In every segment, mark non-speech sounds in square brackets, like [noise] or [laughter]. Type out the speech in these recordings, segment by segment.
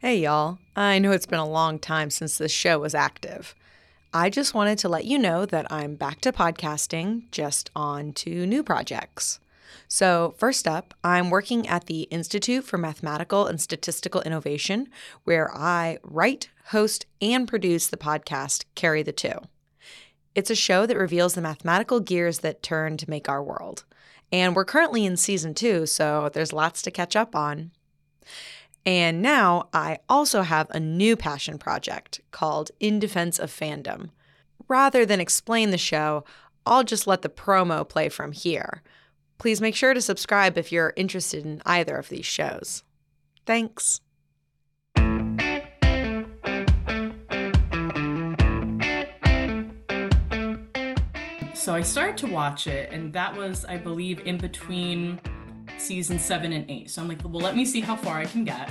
Hey, y'all. I know it's been a long time since this show was active. I just wanted to let you know that I'm back to podcasting, just on to new projects. So, first up, I'm working at the Institute for Mathematical and Statistical Innovation, where I write, host, and produce the podcast Carry the Two. It's a show that reveals the mathematical gears that turn to make our world. And we're currently in season two, so there's lots to catch up on. And now I also have a new passion project called In Defense of Fandom. Rather than explain the show, I'll just let the promo play from here. Please make sure to subscribe if you're interested in either of these shows. Thanks. So I started to watch it, and that was, I believe, in between season seven and eight. So I'm like, well, let me see how far I can get.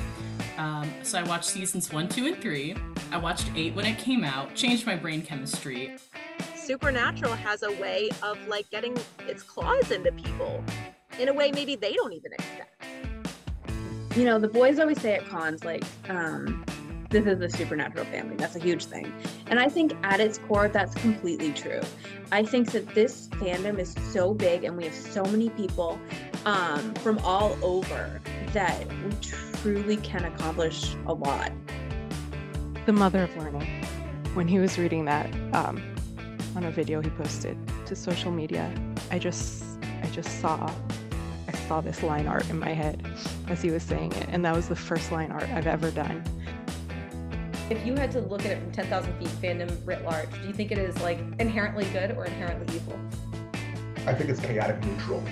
Um, so I watched seasons one, two, and three. I watched eight when it came out, changed my brain chemistry. Supernatural has a way of like getting its claws into people in a way maybe they don't even expect. You know, the boys always say at cons, like, um, this is the supernatural family. That's a huge thing. And I think at its core, that's completely true. I think that this fandom is so big and we have so many people um, from all over that we truly can accomplish a lot. The mother of learning. When he was reading that um, on a video he posted to social media, I just, I just saw, I saw this line art in my head as he was saying it, and that was the first line art I've ever done. If you had to look at it from 10,000 feet, fandom writ large, do you think it is like inherently good or inherently evil? I think it's chaotic neutral.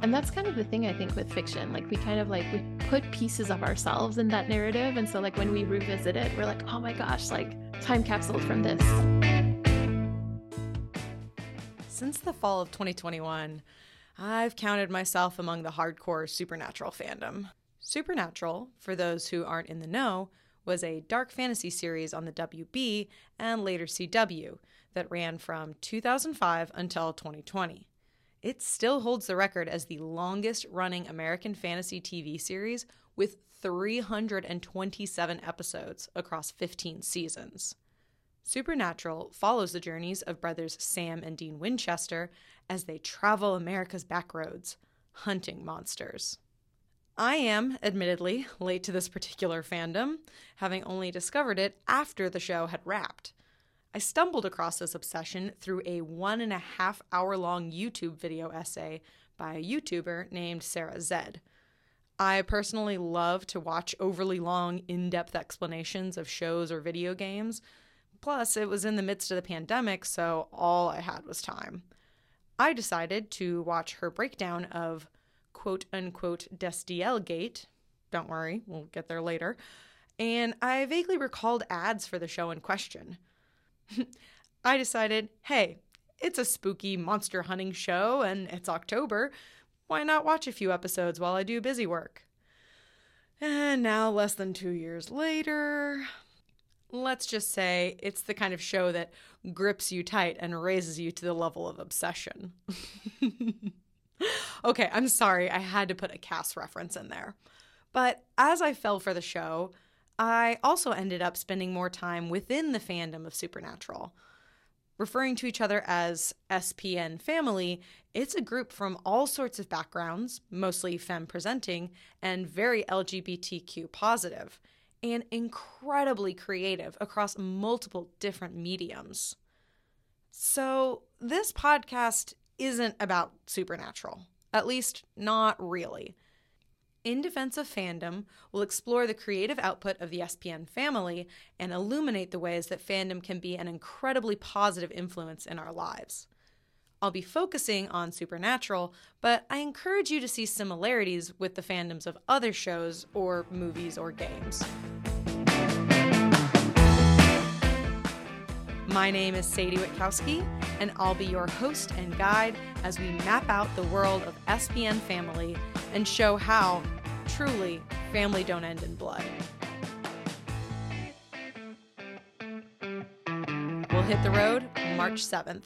And that's kind of the thing I think with fiction. Like we kind of like we put pieces of ourselves in that narrative, and so like when we revisit it, we're like, oh my gosh, like time capsuled from this. Since the fall of 2021, I've counted myself among the hardcore supernatural fandom. Supernatural, for those who aren't in the know, was a dark fantasy series on the WB and later CW that ran from 2005 until 2020. It still holds the record as the longest running American fantasy TV series with 327 episodes across 15 seasons. Supernatural follows the journeys of brothers Sam and Dean Winchester as they travel America's backroads, hunting monsters. I am, admittedly, late to this particular fandom, having only discovered it after the show had wrapped. I stumbled across this obsession through a one and a half hour long YouTube video essay by a YouTuber named Sarah Z. I personally love to watch overly long, in depth explanations of shows or video games. Plus, it was in the midst of the pandemic, so all I had was time. I decided to watch her breakdown of quote unquote Destiel Gate. Don't worry, we'll get there later. And I vaguely recalled ads for the show in question. [laughs] I decided, hey, it's a spooky monster hunting show and it's October. Why not watch a few episodes while I do busy work? And now, less than two years later, let's just say it's the kind of show that grips you tight and raises you to the level of obsession. [laughs] [laughs] okay, I'm sorry, I had to put a cast reference in there. But as I fell for the show, I also ended up spending more time within the fandom of Supernatural. Referring to each other as SPN family, it's a group from all sorts of backgrounds, mostly femme presenting, and very LGBTQ positive, and incredibly creative across multiple different mediums. So, this podcast isn't about supernatural, at least not really. In Defense of Fandom we'll explore the creative output of the SPN family and illuminate the ways that fandom can be an incredibly positive influence in our lives. I'll be focusing on Supernatural, but I encourage you to see similarities with the fandoms of other shows or movies or games. My name is Sadie Witkowski, and I'll be your host and guide as we map out the world of SPN family and show how, truly, family don't end in blood. We'll hit the road March 7th.